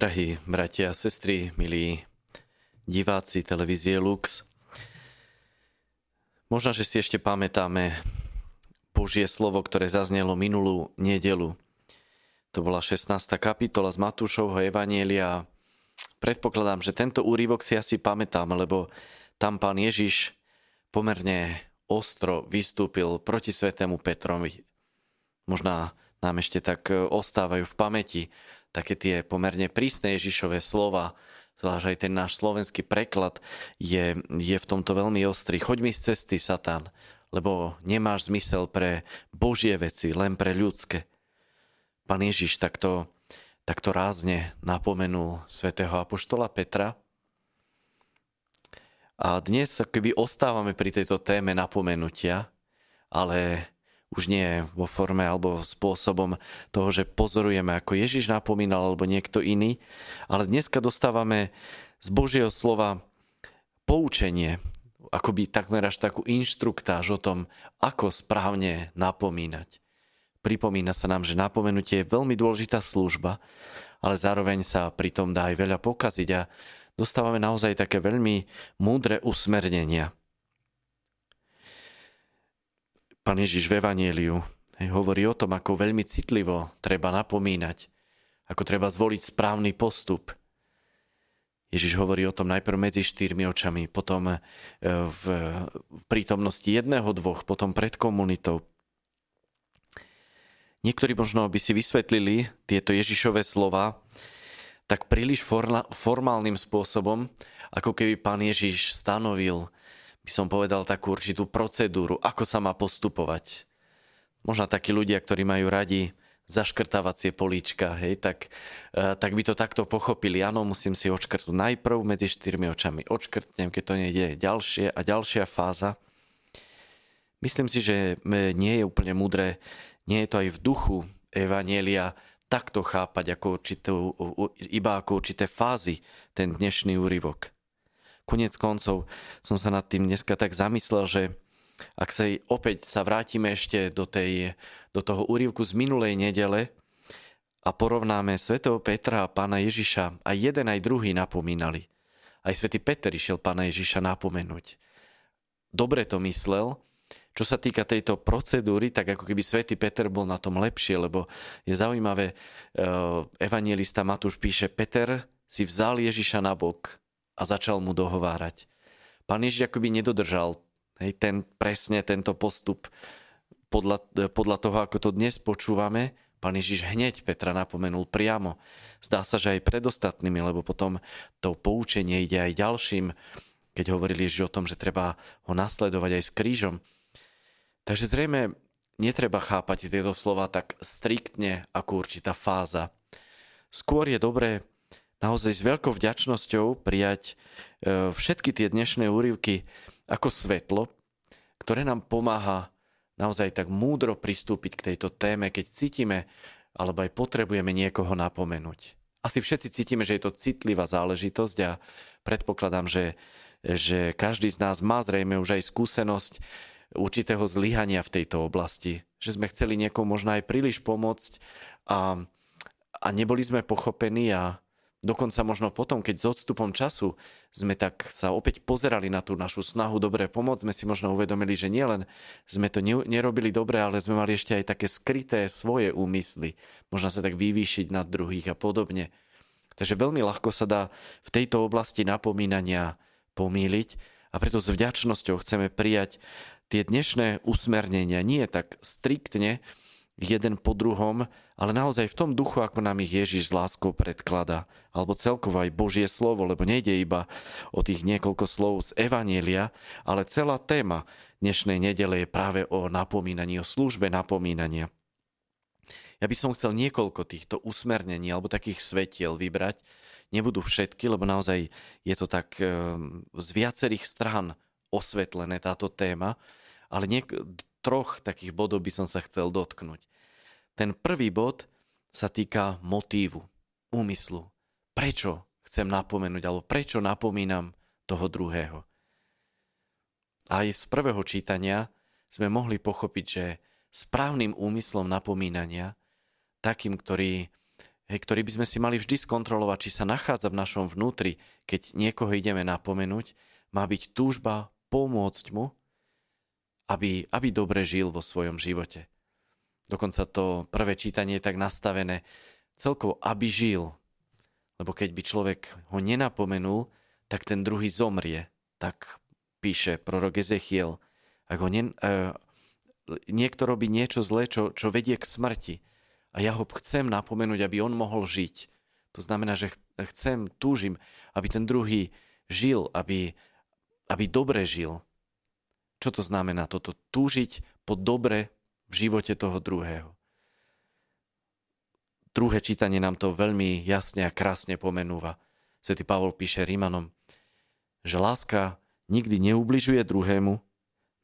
Drahí bratia a sestry, milí diváci televízie Lux, možno, že si ešte pamätáme Božie slovo, ktoré zaznelo minulú nedelu. To bola 16. kapitola z Matúšovho Evanielia. Predpokladám, že tento úrivok si asi pamätám, lebo tam pán Ježiš pomerne ostro vystúpil proti svetému Petrovi. Možná nám ešte tak ostávajú v pamäti také tie pomerne prísne Ježišové slova, zvlášť aj ten náš slovenský preklad je, je v tomto veľmi ostrý. Choď mi z cesty, Satan, lebo nemáš zmysel pre Božie veci, len pre ľudské. Pán Ježiš takto, takto rázne napomenul svätého Apoštola Petra. A dnes keby ostávame pri tejto téme napomenutia, ale už nie vo forme alebo spôsobom toho, že pozorujeme, ako Ježiš napomínal alebo niekto iný, ale dneska dostávame z Božieho slova poučenie, akoby takmer až takú inštruktáž o tom, ako správne napomínať. Pripomína sa nám, že napomenutie je veľmi dôležitá služba, ale zároveň sa pritom dá aj veľa pokaziť a dostávame naozaj také veľmi múdre usmernenia. Pán Ježiš v Evanieliu hovorí o tom, ako veľmi citlivo treba napomínať, ako treba zvoliť správny postup. Ježiš hovorí o tom najprv medzi štyrmi očami, potom e, v, prítomnosti jedného, dvoch, potom pred komunitou. Niektorí možno by si vysvetlili tieto Ježišové slova tak príliš formálnym spôsobom, ako keby pán Ježiš stanovil by som povedal, takú určitú procedúru, ako sa má postupovať. Možno takí ľudia, ktorí majú radi zaškrtávacie políčka, hej, tak, uh, tak by to takto pochopili. Áno, musím si odškrtnúť najprv medzi štyrmi očami. Odškrtnem, keď to nejde ďalšie a ďalšia fáza. Myslím si, že nie je úplne mudré, nie je to aj v duchu Evanielia takto chápať ako určitú, iba ako určité fázy ten dnešný úryvok. Konec koncov som sa nad tým dneska tak zamyslel, že ak sa opäť sa vrátime ešte do, tej, do toho úrivku z minulej nedele a porovnáme svätého Petra a pána Ježiša, aj jeden aj druhý napomínali. Aj svätý Peter išiel pána Ježiša napomenúť. Dobre to myslel, čo sa týka tejto procedúry, tak ako keby svätý Peter bol na tom lepšie, lebo je zaujímavé, evangelista Matúš píše, Peter si vzal Ježiša na bok a začal mu dohovárať. Pán Ježiš akoby nedodržal hej, ten, presne tento postup podľa, podľa toho, ako to dnes počúvame, Pán Ježiš hneď Petra napomenul priamo. Zdá sa, že aj pred ostatnými, lebo potom to poučenie ide aj ďalším, keď hovorili Ježiš o tom, že treba ho nasledovať aj s krížom. Takže zrejme netreba chápať tieto slova tak striktne ako určitá fáza. Skôr je dobré naozaj s veľkou vďačnosťou prijať e, všetky tie dnešné úryvky ako svetlo, ktoré nám pomáha naozaj tak múdro pristúpiť k tejto téme, keď cítime alebo aj potrebujeme niekoho napomenúť. Asi všetci cítime, že je to citlivá záležitosť a predpokladám, že, že každý z nás má zrejme už aj skúsenosť určitého zlyhania v tejto oblasti. Že sme chceli niekomu možno aj príliš pomôcť a, a neboli sme pochopení a, Dokonca možno potom, keď s odstupom času sme tak sa opäť pozerali na tú našu snahu dobre pomôcť, sme si možno uvedomili, že nielen sme to nerobili dobre, ale sme mali ešte aj také skryté svoje úmysly. Možno sa tak vyvýšiť nad druhých a podobne. Takže veľmi ľahko sa dá v tejto oblasti napomínania pomýliť a preto s vďačnosťou chceme prijať tie dnešné usmernenia nie tak striktne, jeden po druhom, ale naozaj v tom duchu, ako nám ich Ježiš s láskou predklada, alebo celkovo aj Božie slovo, lebo nejde iba o tých niekoľko slov z Evanielia, ale celá téma dnešnej nedele je práve o napomínaní, o službe napomínania. Ja by som chcel niekoľko týchto usmernení alebo takých svetiel vybrať. Nebudú všetky, lebo naozaj je to tak ehm, z viacerých strán osvetlené táto téma, ale niek- troch takých bodov by som sa chcel dotknúť. Ten prvý bod sa týka motívu, úmyslu. Prečo chcem napomenúť, alebo prečo napomínam toho druhého. Aj z prvého čítania sme mohli pochopiť, že správnym úmyslom napomínania, takým, ktorý hej, ktorý by sme si mali vždy skontrolovať, či sa nachádza v našom vnútri, keď niekoho ideme napomenúť, má byť túžba pomôcť mu, aby, aby dobre žil vo svojom živote. Dokonca to prvé čítanie je tak nastavené celkovo, aby žil. Lebo keď by človek ho nenapomenul, tak ten druhý zomrie. Tak píše prorok Ezechiel. Ak ho ne, uh, niekto robí niečo zlé, čo, čo vedie k smrti a ja ho chcem napomenúť, aby on mohol žiť. To znamená, že chcem, túžim, aby ten druhý žil, aby, aby dobre žil. Čo to znamená toto? Túžiť po dobre v živote toho druhého. Druhé čítanie nám to veľmi jasne a krásne pomenúva. Svetý Pavol píše Rímanom, že láska nikdy neubližuje druhému,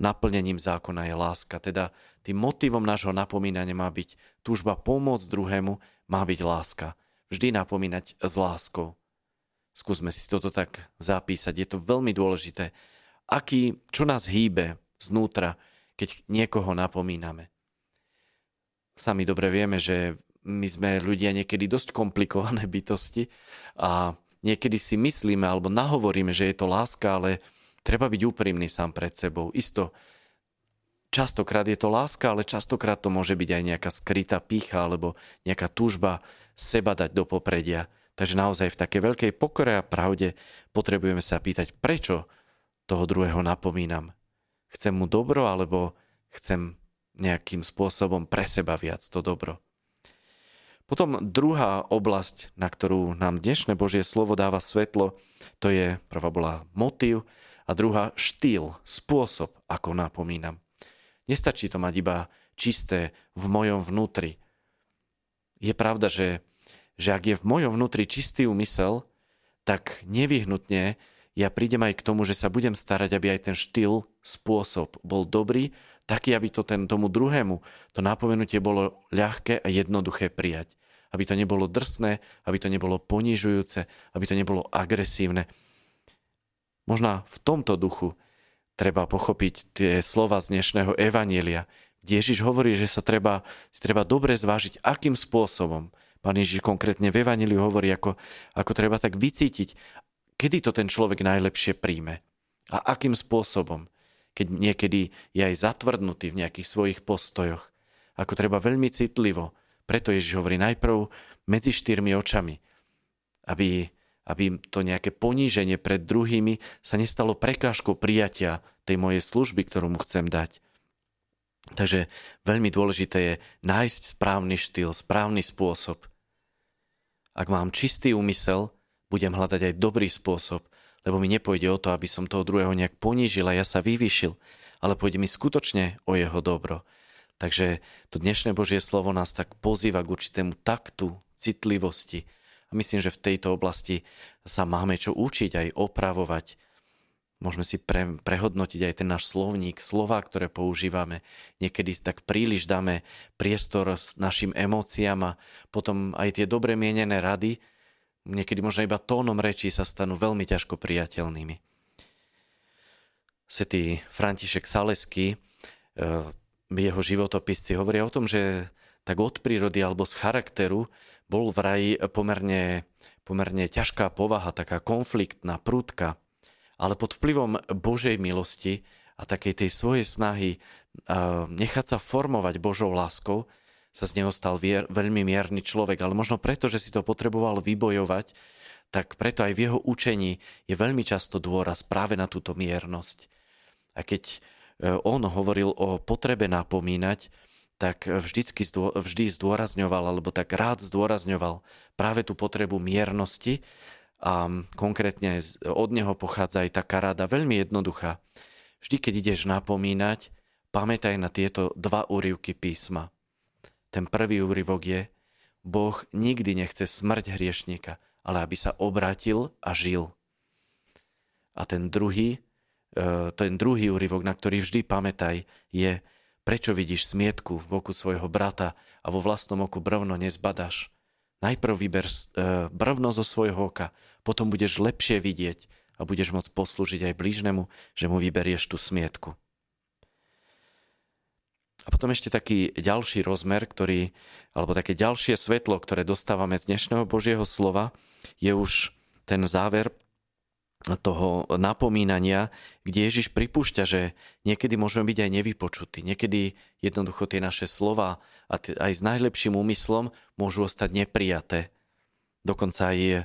naplnením zákona je láska. Teda tým motivom nášho napomínania má byť túžba pomôcť druhému, má byť láska. Vždy napomínať s láskou. Skúsme si toto tak zapísať. Je to veľmi dôležité aký, čo nás hýbe znútra, keď niekoho napomíname. Sami dobre vieme, že my sme ľudia niekedy dosť komplikované bytosti a niekedy si myslíme alebo nahovoríme, že je to láska, ale treba byť úprimný sám pred sebou. Isto, častokrát je to láska, ale častokrát to môže byť aj nejaká skrytá pícha alebo nejaká túžba seba dať do popredia. Takže naozaj v takej veľkej pokore a pravde potrebujeme sa pýtať, prečo toho druhého napomínam. Chcem mu dobro, alebo chcem nejakým spôsobom pre seba viac to dobro. Potom druhá oblasť, na ktorú nám dnešné Božie slovo dáva svetlo, to je, prvá bola motív a druhá štýl, spôsob, ako napomínam. Nestačí to mať iba čisté v mojom vnútri. Je pravda, že, že ak je v mojom vnútri čistý úmysel, tak nevyhnutne ja prídem aj k tomu, že sa budem starať, aby aj ten štýl, spôsob bol dobrý, taký, aby to ten tomu druhému, to napomenutie bolo ľahké a jednoduché prijať. Aby to nebolo drsné, aby to nebolo ponižujúce, aby to nebolo agresívne. Možno v tomto duchu treba pochopiť tie slova z dnešného evanielia, kde Ježiš hovorí, že sa treba, si treba dobre zvážiť, akým spôsobom. Pán Ježiš konkrétne v evaníliu hovorí, ako, ako treba tak vycítiť, kedy to ten človek najlepšie príjme a akým spôsobom, keď niekedy je aj zatvrdnutý v nejakých svojich postojoch. Ako treba veľmi citlivo. Preto Ježiš hovorí najprv medzi štyrmi očami, aby, aby to nejaké poníženie pred druhými sa nestalo prekážkou prijatia tej mojej služby, ktorú mu chcem dať. Takže veľmi dôležité je nájsť správny štýl, správny spôsob. Ak mám čistý úmysel, budem hľadať aj dobrý spôsob, lebo mi nepôjde o to, aby som toho druhého nejak ponížil a ja sa vyvýšil, ale pôjde mi skutočne o jeho dobro. Takže to dnešné Božie slovo nás tak pozýva k určitému taktu, citlivosti. A myslím, že v tejto oblasti sa máme čo učiť, aj opravovať. Môžeme si pre, prehodnotiť aj ten náš slovník, slova, ktoré používame. Niekedy tak príliš dáme priestor s našim emóciám a potom aj tie dobre mienené rady, niekedy možno iba tónom rečí sa stanú veľmi ťažko priateľnými. Svetý František Salesky, eh, jeho životopisci hovoria o tom, že tak od prírody alebo z charakteru bol vraj pomerne, pomerne ťažká povaha, taká konfliktná, prúdka, ale pod vplyvom Božej milosti a takej tej svojej snahy eh, nechať sa formovať Božou láskou, sa z neho stal vier, veľmi mierny človek, ale možno preto, že si to potreboval vybojovať, tak preto aj v jeho učení je veľmi často dôraz práve na túto miernosť. A keď e, on hovoril o potrebe napomínať, tak vždycky vždy zdôrazňoval, alebo tak rád zdôrazňoval práve tú potrebu miernosti a konkrétne od neho pochádza aj taká rada veľmi jednoduchá. Vždy, keď ideš napomínať, pamätaj na tieto dva úrivky písma. Ten prvý úryvok je, Boh nikdy nechce smrť hriešnika, ale aby sa obratil a žil. A ten druhý, e, ten druhý úryvok, na ktorý vždy pamätaj, je, prečo vidíš smietku v oku svojho brata a vo vlastnom oku brvno nezbadaš. Najprv vyber e, brvno zo svojho oka, potom budeš lepšie vidieť a budeš môcť poslúžiť aj blížnemu, že mu vyberieš tú smietku. A potom ešte taký ďalší rozmer, ktorý, alebo také ďalšie svetlo, ktoré dostávame z dnešného Božieho slova, je už ten záver toho napomínania, kde Ježiš pripúšťa, že niekedy môžeme byť aj nevypočutí. Niekedy jednoducho tie naše slova a aj s najlepším úmyslom môžu ostať neprijaté. Dokonca aj, e,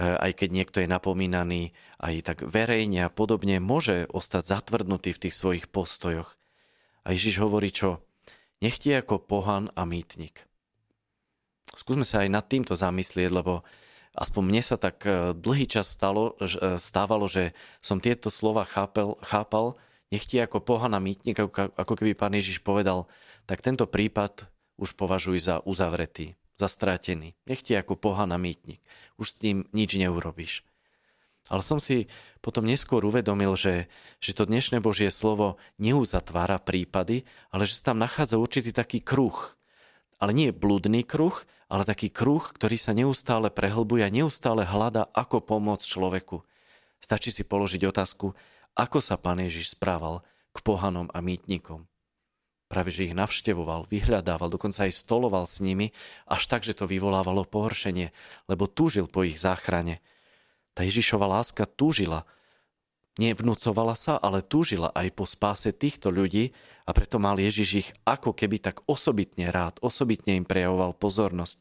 aj keď niekto je napomínaný aj tak verejne a podobne, môže ostať zatvrdnutý v tých svojich postojoch. A Ježiš hovorí čo? Nechtie ako pohan a mýtnik. Skúsme sa aj nad týmto zamyslieť, lebo aspoň mne sa tak e, dlhý čas stalo, e, stávalo, že som tieto slova chápal, chápal nechtie ako pohana mýtnik, ako, keby pán Ježiš povedal, tak tento prípad už považuj za uzavretý, za strátený. Nechtie ako pohana mýtnik. Už s tým nič neurobíš. Ale som si potom neskôr uvedomil, že, že to dnešné Božie slovo neuzatvára prípady, ale že sa tam nachádza určitý taký kruh. Ale nie blúdny kruh, ale taký kruh, ktorý sa neustále prehlbuje a neustále hľada, ako pomôcť človeku. Stačí si položiť otázku, ako sa pán Ježiš správal k pohanom a mýtnikom. Práve, že ich navštevoval, vyhľadával, dokonca aj stoloval s nimi, až tak, že to vyvolávalo pohoršenie, lebo túžil po ich záchrane. Tá Ježišova láska túžila, nevnúcovala sa, ale túžila aj po spáse týchto ľudí a preto mal Ježiš ich ako keby tak osobitne rád, osobitne im prejavoval pozornosť.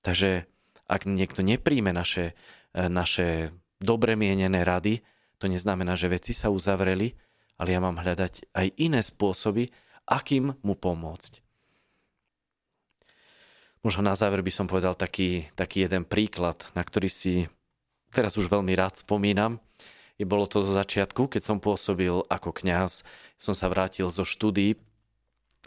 Takže ak niekto nepríjme naše, e, naše dobre mienené rady, to neznamená, že veci sa uzavreli, ale ja mám hľadať aj iné spôsoby, akým mu pomôcť. Možno na záver by som povedal taký, taký jeden príklad, na ktorý si teraz už veľmi rád spomínam. I bolo to zo začiatku, keď som pôsobil ako kňaz. Som sa vrátil zo štúdií,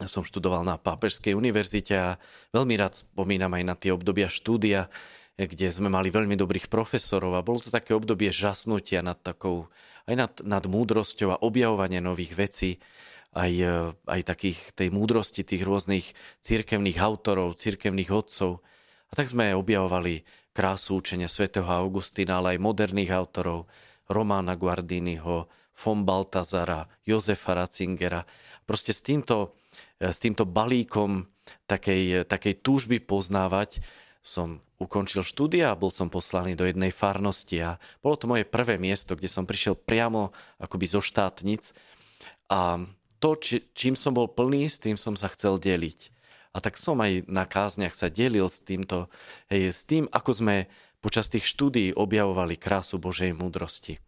som študoval na Pápežskej univerzite a veľmi rád spomínam aj na tie obdobia štúdia, kde sme mali veľmi dobrých profesorov a bolo to také obdobie žasnutia nad takou, aj nad, nad múdrosťou a objavovanie nových vecí, aj, aj takých, tej múdrosti tých rôznych cirkevných autorov, cirkevných odcov. A tak sme objavovali krásu učenia svätého Augustína, ale aj moderných autorov, Romána Guardiniho, von Baltazara, Jozefa Ratzingera. Proste s týmto, eh, s týmto balíkom takej, takej túžby poznávať som ukončil štúdia a bol som poslaný do jednej farnosti a bolo to moje prvé miesto, kde som prišiel priamo akoby zo štátnic a to, či, čím som bol plný, s tým som sa chcel deliť. A tak som aj na kázniach sa delil s týmto, hej, s tým, ako sme počas tých štúdií objavovali krásu Božej múdrosti.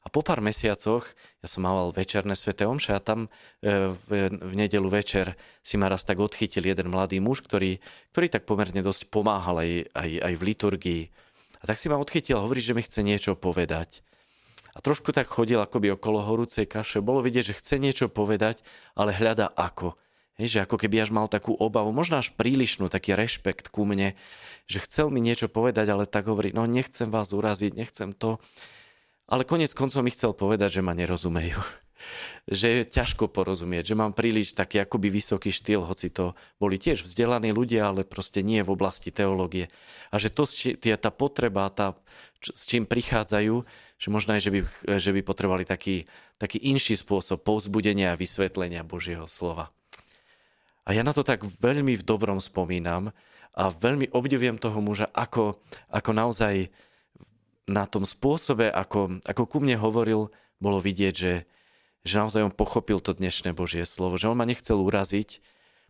A po pár mesiacoch, ja som mal večerné sveté omše a tam e, v, v nedelu večer si ma raz tak odchytil jeden mladý muž, ktorý, ktorý tak pomerne dosť pomáhal aj, aj, aj v liturgii. A tak si ma odchytil a hovorí, že mi chce niečo povedať. A trošku tak chodil akoby okolo horúcej kaše. Bolo vidieť, že chce niečo povedať, ale hľada ako. Hej, že ako keby až mal takú obavu, možno až prílišnú, taký rešpekt ku mne, že chcel mi niečo povedať, ale tak hovorí, no nechcem vás uraziť, nechcem to. Ale konec koncov mi chcel povedať, že ma nerozumejú. že je ťažko porozumieť, že mám príliš taký akoby vysoký štýl, hoci to boli tiež vzdelaní ľudia, ale proste nie v oblasti teológie. A že to, tá potreba, tá, s čím prichádzajú, že možno aj, že by, že by potrebovali taký, taký inší spôsob povzbudenia a vysvetlenia Božieho slova. A ja na to tak veľmi v dobrom spomínam a veľmi obdivujem toho muža, ako, ako naozaj na tom spôsobe, ako, ako ku mne hovoril, bolo vidieť, že, že naozaj on pochopil to dnešné Božie slovo, že on ma nechcel uraziť,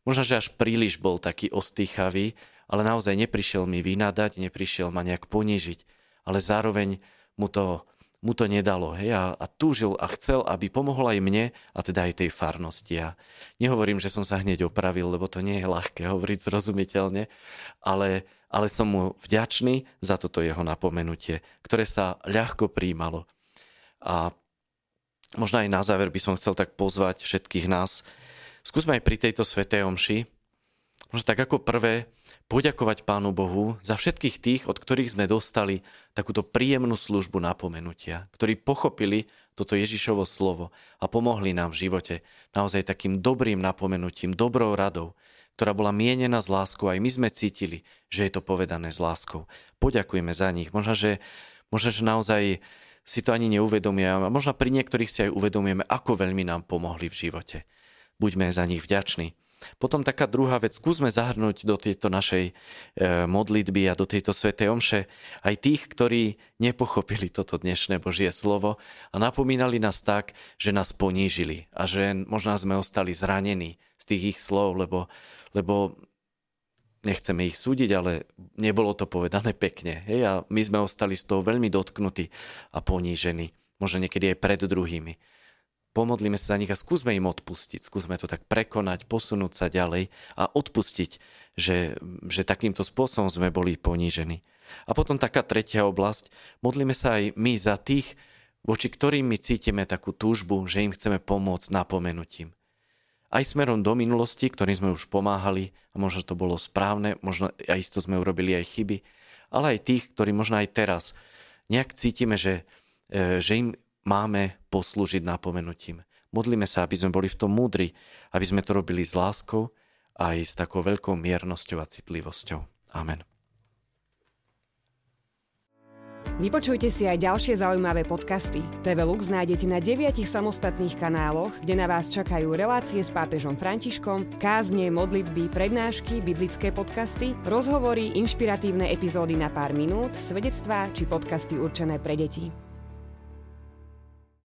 možno, že až príliš bol taký ostýchavý, ale naozaj neprišiel mi vynadať, neprišiel ma nejak ponížiť, ale zároveň mu to mu to nedalo hej, a, a túžil a chcel, aby pomohol aj mne a teda aj tej farnosti. Ja nehovorím, že som sa hneď opravil, lebo to nie je ľahké hovoriť zrozumiteľne, ale, ale som mu vďačný za toto jeho napomenutie, ktoré sa ľahko príjmalo. A možno aj na záver by som chcel tak pozvať všetkých nás. Skúsme aj pri tejto svetej omši, možno tak ako prvé, poďakovať Pánu Bohu za všetkých tých, od ktorých sme dostali takúto príjemnú službu napomenutia, ktorí pochopili toto Ježišovo slovo a pomohli nám v živote naozaj takým dobrým napomenutím, dobrou radou, ktorá bola mienená s láskou. Aj my sme cítili, že je to povedané s láskou. Poďakujeme za nich. Možno, že, možno, že naozaj si to ani neuvedomujeme. A možno pri niektorých si aj uvedomujeme, ako veľmi nám pomohli v živote. buďme za nich vďační. Potom taká druhá vec, skúsme zahrnúť do tejto našej e, modlitby a do tejto svetej omše aj tých, ktorí nepochopili toto dnešné Božie slovo a napomínali nás tak, že nás ponížili a že možno sme ostali zranení z tých ich slov, lebo, lebo nechceme ich súdiť, ale nebolo to povedané pekne. Hej? A my sme ostali z toho veľmi dotknutí a ponížení. Možno niekedy aj pred druhými pomodlíme sa za nich a skúsme im odpustiť. Skúsme to tak prekonať, posunúť sa ďalej a odpustiť, že, že takýmto spôsobom sme boli ponížení. A potom taká tretia oblasť, modlíme sa aj my za tých, voči ktorým my cítime takú túžbu, že im chceme pomôcť napomenutím. Aj smerom do minulosti, ktorým sme už pomáhali, a možno to bolo správne, možno aj isto sme urobili aj chyby, ale aj tých, ktorí možno aj teraz nejak cítime, že, e, že im máme poslúžiť napomenutím. Modlíme sa, aby sme boli v tom múdri, aby sme to robili s láskou aj s takou veľkou miernosťou a citlivosťou. Amen. Vypočujte si aj ďalšie zaujímavé podcasty. TV Lux nájdete na deviatich samostatných kanáloch, kde na vás čakajú relácie s pápežom Františkom, kázne, modlitby, prednášky, biblické podcasty, rozhovory, inšpiratívne epizódy na pár minút, svedectvá či podcasty určené pre deti.